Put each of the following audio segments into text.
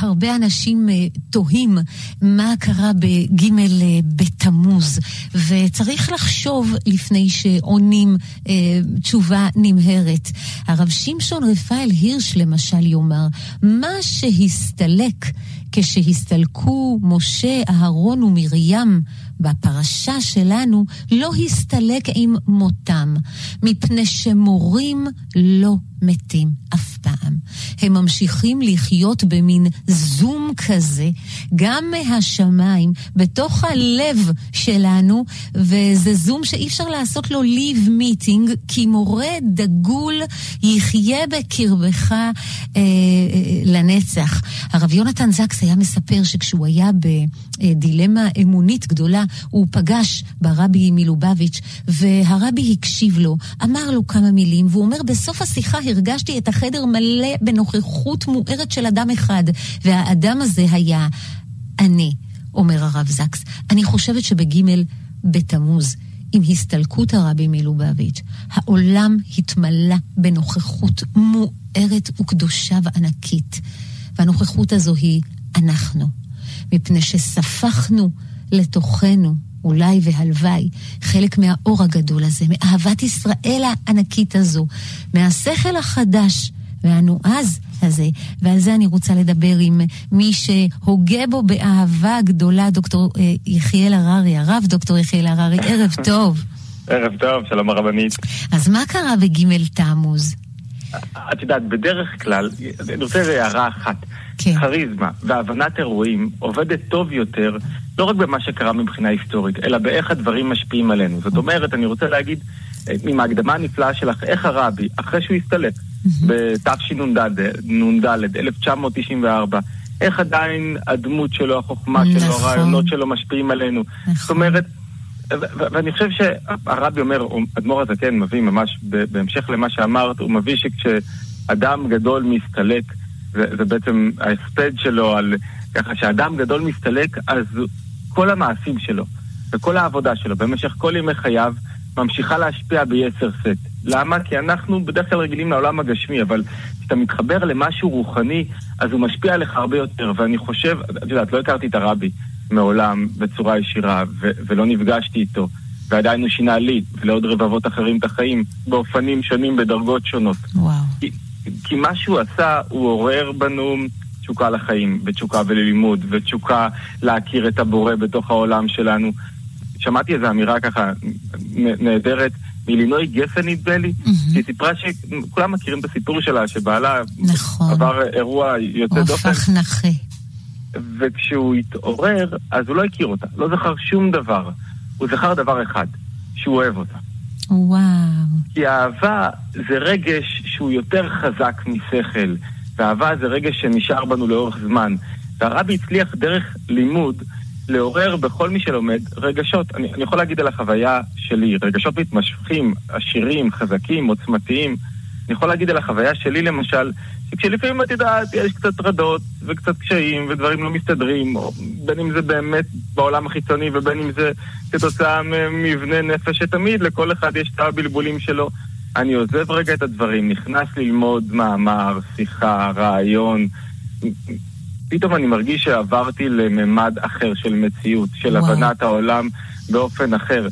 הרבה אנשים אה, תוהים מה קרה בג' אה, בתמוז, וצריך לחשוב לפני שעונים תשובה נמהרת. הרב שמשון רפאל הירש למשל יאמר, מה שהסתלק כשהסתלקו משה, אהרון ומרים בפרשה שלנו, לא הסתלק עם מותם, מפני שמורים לא מתים אף פעם. הם ממשיכים לחיות במין זום כזה, גם מהשמיים, בתוך הלב שלנו, וזה זום שאי אפשר לעשות לו ליב מיטינג, כי מורה דגול יחיה בקרבך אה, אה, לנצח. הרב יונתן זקס היה מספר שכשהוא היה בדילמה אמונית גדולה, הוא פגש ברבי מלובביץ', והרבי הקשיב לו, אמר לו כמה מילים, והוא אומר, בסוף השיחה הרגשתי את החדר מלא בנוכחות מוארת של אדם אחד, והאדם הזה היה אני, אומר הרב זקס. אני חושבת שבג' בתמוז, עם הסתלקות הרבי מלובביץ', העולם התמלא בנוכחות מוארת וקדושה וענקית. והנוכחות הזו היא אנחנו. מפני שספחנו לתוכנו, אולי והלוואי, חלק מהאור הגדול הזה, מאהבת ישראל הענקית הזו, מהשכל החדש והנועז הזה, ועל זה אני רוצה לדבר עם מי שהוגה בו באהבה גדולה, דוקטור אה, יחיאל הררי, הרב דוקטור יחיאל הררי, ערב טוב. ערב טוב, שלום הרבנית. אז מה קרה בג' תמוז? את יודעת, בדרך כלל, אני רוצה הערה אחת. כן. כריזמה והבנת אירועים עובדת טוב יותר, לא רק במה שקרה מבחינה היסטורית, אלא באיך הדברים משפיעים עלינו. זאת אומרת, אני רוצה להגיד, אה, עם ההקדמה הנפלאה שלך, איך הרבי, אחרי שהוא הסתלק בתשנ"ד, 1994, איך עדיין הדמות שלו, החוכמה נכון. שלו, הרעיונות שלו משפיעים עלינו. נכון. זאת אומרת, ואני חושב שהרבי אומר, אדמו"ר הזקן מביא ממש, בהמשך למה שאמרת, הוא מביא שכשאדם גדול מסתלק, זה בעצם ההספד שלו על ככה שאדם גדול מסתלק, אז כל המעשים שלו וכל העבודה שלו במשך כל ימי חייו ממשיכה להשפיע ביתר שאת. למה? כי אנחנו בדרך כלל רגילים לעולם הגשמי, אבל כשאתה מתחבר למשהו רוחני, אז הוא משפיע עליך הרבה יותר. ואני חושב, את יודעת, לא הכרתי את הרבי מעולם בצורה ישירה, ו- ולא נפגשתי איתו, ועדיין הוא שינה לי ולעוד רבבות אחרים את החיים באופנים שונים, בדרגות שונות. וואו. כי, כי מה שהוא עשה, הוא עורר בנו תשוקה לחיים, ותשוקה וללימוד, ותשוקה להכיר את הבורא בתוך העולם שלנו. שמעתי איזו אמירה ככה נהדרת מלינוי גפן נדמה לי. היא סיפרה שכולם מכירים את הסיפור שלה, שבעלה נכון. עבר אירוע יוצא דופן. הוא הפך נכה. וכשהוא התעורר, אז הוא לא הכיר אותה, לא זכר שום דבר. הוא זכר דבר אחד, שהוא אוהב אותה. וואו. כי אהבה זה רגש שהוא יותר חזק משכל, ואהבה זה רגש שנשאר בנו לאורך זמן. והרבי הצליח דרך לימוד לעורר בכל מי שלומד רגשות. אני, אני יכול להגיד על החוויה שלי, רגשות מתמשכים, עשירים, חזקים, עוצמתיים. אני יכול להגיד על החוויה שלי למשל, שכשלפעמים את יודעת, יש קצת טרדות וקצת קשיים ודברים לא מסתדרים, או בין אם זה באמת בעולם החיצוני ובין אם זה כתוצאה ממבנה נפש שתמיד לכל אחד יש את הבלבולים שלו. אני עוזב רגע את הדברים, נכנס ללמוד מאמר, שיחה, רעיון. פתאום אני מרגיש שעברתי לממד אחר של מציאות, של וואו. הבנת העולם באופן אחר.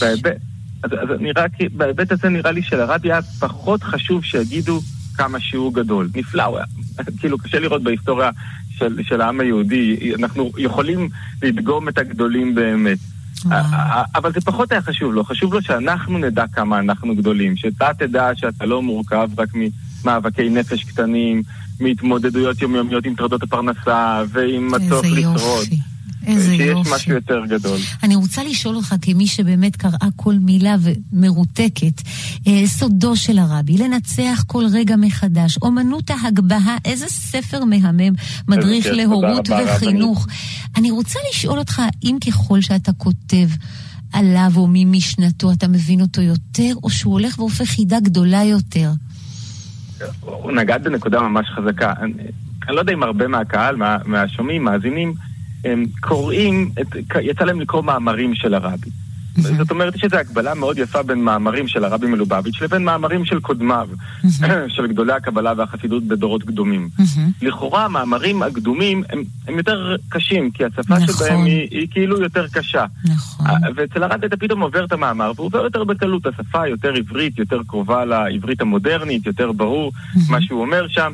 בהיבט, אז, אז נראה, בהיבט הזה נראה לי שלרבי היה פחות חשוב שיגידו כמה שהוא גדול. נפלא, הוא היה, כאילו קשה לראות בהיסטוריה של, של העם היהודי, אנחנו יכולים לדגום את הגדולים באמת. אבל זה פחות היה חשוב לו, חשוב לו שאנחנו נדע כמה אנחנו גדולים, שאתה תדע שאתה לא מורכב רק ממאבקי נפש קטנים, מהתמודדויות יומיומיות עם טרדות הפרנסה ועם הצורך לשרוד. איזה שיש יופי. שיש משהו יותר גדול. אני רוצה לשאול אותך, כמי שבאמת קראה כל מילה ומרותקת, אה, סודו של הרבי, לנצח כל רגע מחדש, אומנות ההגבהה, איזה ספר מהמם, מדריך להורות וחינוך. אני רוצה לשאול אותך, אם ככל שאתה כותב עליו או ממשנתו, אתה מבין אותו יותר, או שהוא הולך והופך חידה גדולה יותר? הוא נגד בנקודה ממש חזקה. אני, אני לא יודע אם הרבה מהקהל, מה, מהשומעים, מאזינים, הם קוראים, את, יצא להם לקרוא מאמרים של הרבי. זאת אומרת, יש איזו הקבלה מאוד יפה בין מאמרים של הרבי מלובביץ' לבין מאמרים של קודמיו, של גדולי הקבלה והחסידות בדורות קדומים. לכאורה, המאמרים הקדומים הם, הם יותר קשים, כי השפה נכון. שבהם היא, היא כאילו יותר קשה. נכון. ואצל הרבי אתה פתאום עובר את המאמר, והוא עובר יותר בקלות. השפה יותר עברית, יותר קרובה לעברית המודרנית, יותר ברור מה שהוא אומר שם.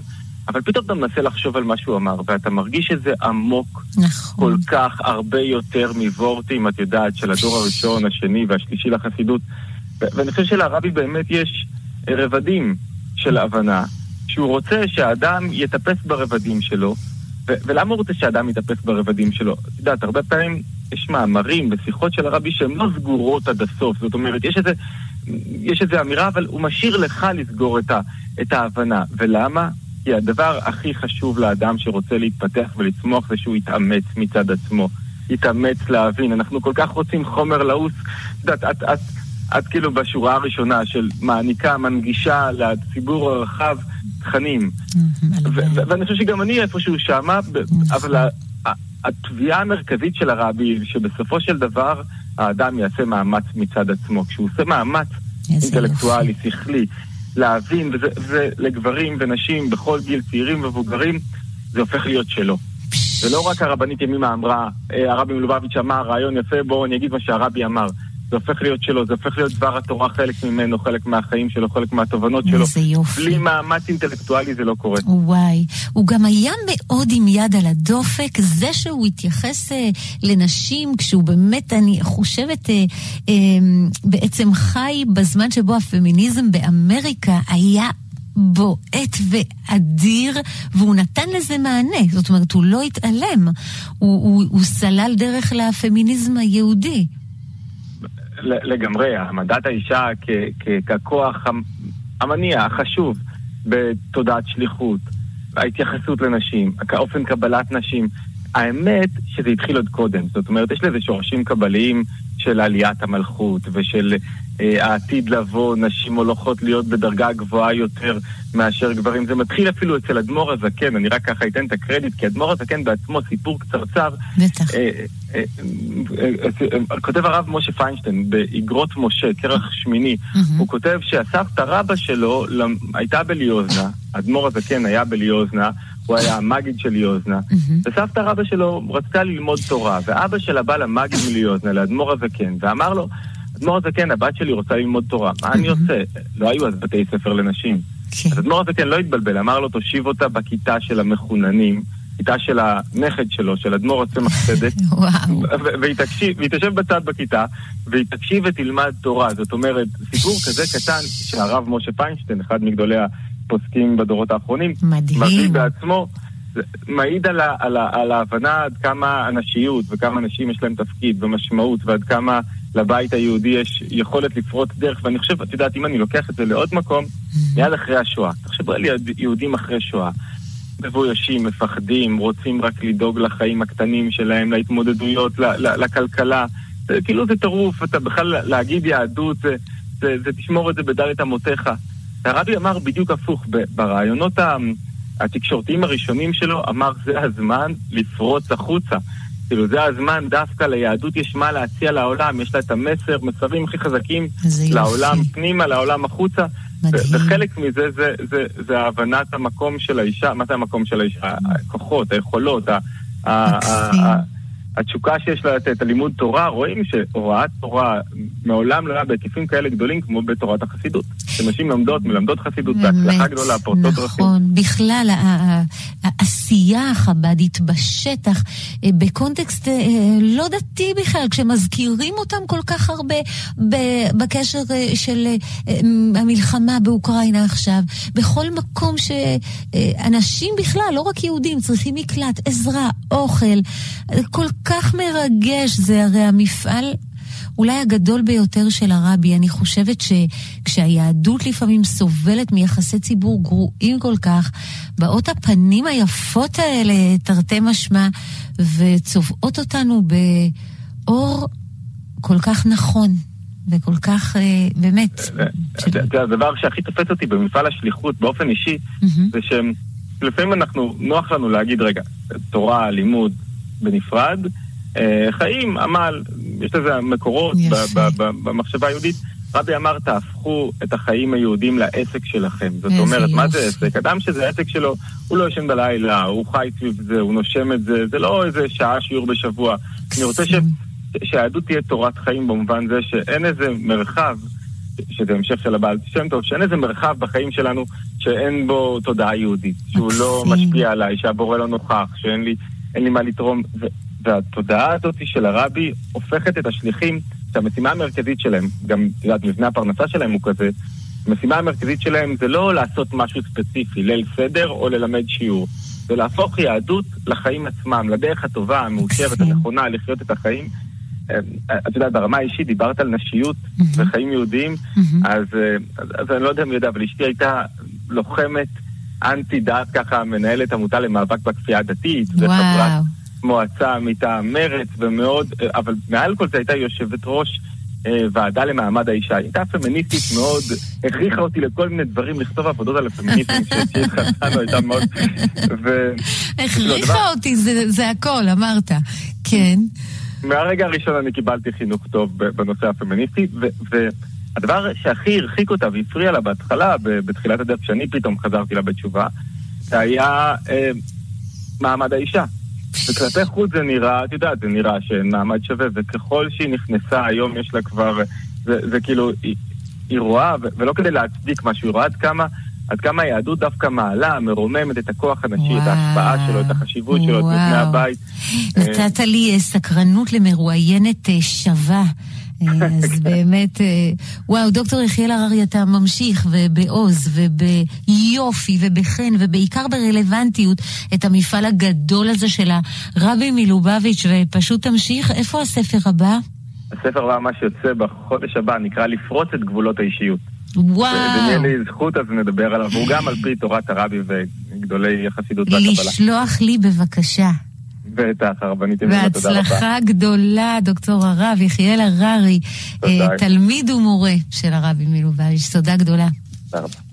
אבל פתאום אתה מנסה לחשוב על מה שהוא אמר, ואתה מרגיש שזה עמוק נכון. כל כך הרבה יותר מוורטים, את יודעת, של הדור הראשון, השני והשלישי לחסידות. ואני חושב שלרבי באמת יש רבדים של הבנה, שהוא רוצה שהאדם יטפס ברבדים שלו, ו- ולמה הוא רוצה שהאדם יטפס ברבדים שלו? את יודעת, הרבה פעמים יש מאמרים ושיחות של הרבי שהן לא סגורות עד הסוף, זאת אומרת, יש איזה, יש איזה אמירה, אבל הוא משאיר לך לסגור את, ה- את ההבנה. ולמה? כי הדבר הכי חשוב לאדם שרוצה להתפתח ולצמוח זה שהוא יתאמץ מצד עצמו. יתאמץ להבין. אנחנו כל כך רוצים חומר לעוס. את יודעת, את, את, את כאילו בשורה הראשונה של מעניקה, מנגישה לציבור הרחב תכנים. ואני חושב שגם אני איפשהו שמה, אבל התביעה המרכזית של הרבי, שבסופו של דבר האדם יעשה מאמץ מצד עצמו. כשהוא עושה מאמץ אינטלקטואלי, שכלי, להבין, וזה, ולגברים ונשים בכל גיל, צעירים ומבוגרים, זה הופך להיות שלו. ולא רק הרבנית ימימה אמרה, אה, הרבי מלובביץ' אמר, רעיון יפה, בואו אני אגיד מה שהרבי אמר. זה הופך להיות שלו, זה הופך להיות דבר התורה חלק ממנו, חלק מהחיים שלו, חלק מהתובנות שלו. איזה יופי. בלי מאמץ אינטלקטואלי זה לא קורה. וואי. הוא גם היה מאוד עם יד על הדופק, זה שהוא התייחס אה, לנשים, כשהוא באמת, אני חושבת, אה, אה, בעצם חי בזמן שבו הפמיניזם באמריקה היה בועט ואדיר, והוא נתן לזה מענה. זאת אומרת, הוא לא התעלם. הוא, הוא, הוא סלל דרך לפמיניזם היהודי. לגמרי, העמדת האישה ככוח המניע, החשוב, בתודעת שליחות, ההתייחסות לנשים, אופן קבלת נשים. האמת שזה התחיל עוד קודם, זאת אומרת, יש לזה שורשים קבליים של עליית המלכות ושל העתיד לבוא, נשים הולכות להיות בדרגה גבוהה יותר מאשר גברים. זה מתחיל אפילו אצל אדמו"ר הזקן, אני רק ככה אתן את הקרדיט, כי אדמו"ר הזקן בעצמו סיפור קצרצר. בטח. אה, אה, כותב הרב משה פיינשטיין באגרות משה, כרך שמיני, הוא כותב שהסבתא רבא שלו הייתה בליוזנה, אדמו"ר הזקן היה בליוזנה, הוא היה המגיד של ליוזנה, וסבתא רבא שלו רצתה ללמוד תורה, ואבא שלה בא למגיד מליוזנה, לאדמו"ר הזקן, ואמר לו, אדמו"ר הזקן, הבת שלי רוצה ללמוד תורה, מה אני עושה? לא היו אז בתי ספר לנשים. כן. אז אדמו"ר הזקן לא התבלבל, אמר לו, תושיב אותה בכיתה של המחוננים, כיתה של הנכד שלו, של אדמו"ר הצמח צדק, והיא תשב בצד בכיתה, והיא תקשיב ותלמד תורה. זאת אומרת, סיפור כזה קטן שהרב משה פיינשטיין, אחד מגדולי הפוסקים בדורות האחרונים. מביא בעצמו, מעיד על, ה, על, ה, על ההבנה עד כמה אנשיות וכמה אנשים יש להם תפקיד ומשמעות ועד כמה לבית היהודי יש יכולת לפרוץ דרך, ואני חושב, את יודעת, אם אני לוקח את זה לעוד מקום, מיד אחרי השואה. תחשבו על יהודים אחרי שואה. מבוישים, מפחדים, רוצים רק לדאוג לחיים הקטנים שלהם, להתמודדויות, לכלכלה. זה, כאילו זה טירוף, אתה בכלל להגיד יהדות, זה, זה, זה תשמור את זה בדלת אמותיך. הרבי אמר בדיוק הפוך, ברעיונות התקשורתיים הראשונים שלו, אמר זה הזמן לפרוץ החוצה. כאילו זה הזמן דווקא ליהדות יש מה להציע לעולם, יש לה את המסר, מסרים הכי חזקים לעולם. פנימה, לעולם החוצה. וחלק מזה זה, זה, זה הבנת המקום של האישה, מה זה המקום של האישה? הכוחות, היכולות, התשוקה שיש לה לתת, הלימוד תורה, רואים שהוראת תורה מעולם לא היה בהיקפים כאלה גדולים כמו בתורת החסידות. שנשים לומדות, מלמדות חסידות בהצלחה גדולה, פורצות דרכים. נכון, בכלל, העשייה החב"דית בשטח, אה, בקונטקסט אה, לא דתי בכלל, כשמזכירים אותם כל כך הרבה בקשר אה, של המלחמה באוקראינה עכשיו, בכל מקום שאנשים בכלל, לא רק יהודים, צריכים מקלט, עזרה, אוכל, כל כך מרגש, זה הרי המפעל אולי הגדול ביותר של הרבי. אני חושבת שכשהיהדות לפעמים סובלת מיחסי ציבור גרועים כל כך, באות הפנים היפות האלה, תרתי משמע, וצובעות אותנו באור כל כך נכון. וכל כך, אה, באמת. הדבר שהכי תופס אותי במפעל השליחות באופן אישי, זה שלפעמים אנחנו, נוח לנו להגיד, רגע, תורה, לימוד, בנפרד, אה, חיים, עמל, יש לזה מקורות במחשבה היהודית. רבי אמר, תהפכו את החיים היהודים לעסק שלכם. זאת אומרת, מה זה עסק? אדם שזה עסק שלו, הוא לא ישן בלילה, הוא חי סביב זה, הוא נושם את זה, זה לא איזה שעה שיעור בשבוע. אני רוצה ש... שהיהדות תהיה תורת חיים במובן זה שאין איזה מרחב, שזה המשך של הבעל שם טוב, שאין איזה מרחב בחיים שלנו שאין בו תודעה יהודית, שהוא לא משפיע עליי, שהבורא לא נוכח, שאין לי, לי מה לתרום. והתודעה הזאת של הרבי הופכת את השליחים, שהמשימה המרכזית שלהם, גם, את יודעת, מבנה הפרנסה שלהם הוא כזה, המשימה המרכזית שלהם זה לא לעשות משהו ספציפי, ליל סדר או ללמד שיעור. זה להפוך יהדות לחיים עצמם, לדרך הטובה, המאושרת, הנכונה, לחיות את החיים. אה, את יודעת, ברמה האישית דיברת על נשיות וחיים יהודיים, אז, אה, אז אני לא יודע מי יודע, אבל אשתי הייתה לוחמת אנטי דת, ככה מנהלת עמותה למאבק בכפייה הדתית, וחברת מועצה מטעם מרצ, ומאוד, אבל מעל כל זה הייתה יושבת ראש אה, ועדה למעמד האישה. היא הייתה פמיניסטית מאוד, הכריחה אותי לכל מיני דברים לכתוב עבודות על הפמיניסטים שהתחתנו, הייתה מאוד... הכריחה אותי, זה הכל, אמרת, כן. מהרגע הראשון אני קיבלתי חינוך טוב בנושא הפמיניסטי, והדבר שהכי הרחיק אותה והפריע לה בהתחלה, בתחילת הדרך, כשאני פתאום חזרתי לה בתשובה, זה היה אה, מעמד האישה. וכלפי חוץ זה נראה, את יודעת, זה נראה שאין מעמד שווה, וככל שהיא נכנסה, היום יש לה כבר, זה, זה כאילו, היא, היא רואה, ולא כדי להצדיק משהו, היא רואה עד כמה... עד כמה היהדות דווקא מעלה, מרוממת את הכוח הנשי, וואו, את ההשפעה שלו, את החשיבות וואו. שלו, את מבנה הבית. נתת לי אה, סקרנות למרואיינת אה, שווה. אה, אז באמת, וואו, דוקטור יחיאל הררי, אתה ממשיך ובעוז וביופי ובחן ובעיקר ברלוונטיות את המפעל הגדול הזה של הרבי מלובביץ' ופשוט תמשיך. איפה הספר הבא? הספר הבא, מה שיוצא בחודש הבא, נקרא לפרוץ את גבולות האישיות. וואו. ואם יהיה לי זכות אז נדבר עליו, והוא גם על פי תורת הרבי וגדולי החסידות והקבלה. לשלוח לי בבקשה. בטח, הרבנית ימינה, תודה רבה. והצלחה גדולה, דוקטור הרב יחיאל הררי, אה, תלמיד ומורה של הרבי מלובביץ'. תודה גדולה. תודה רבה.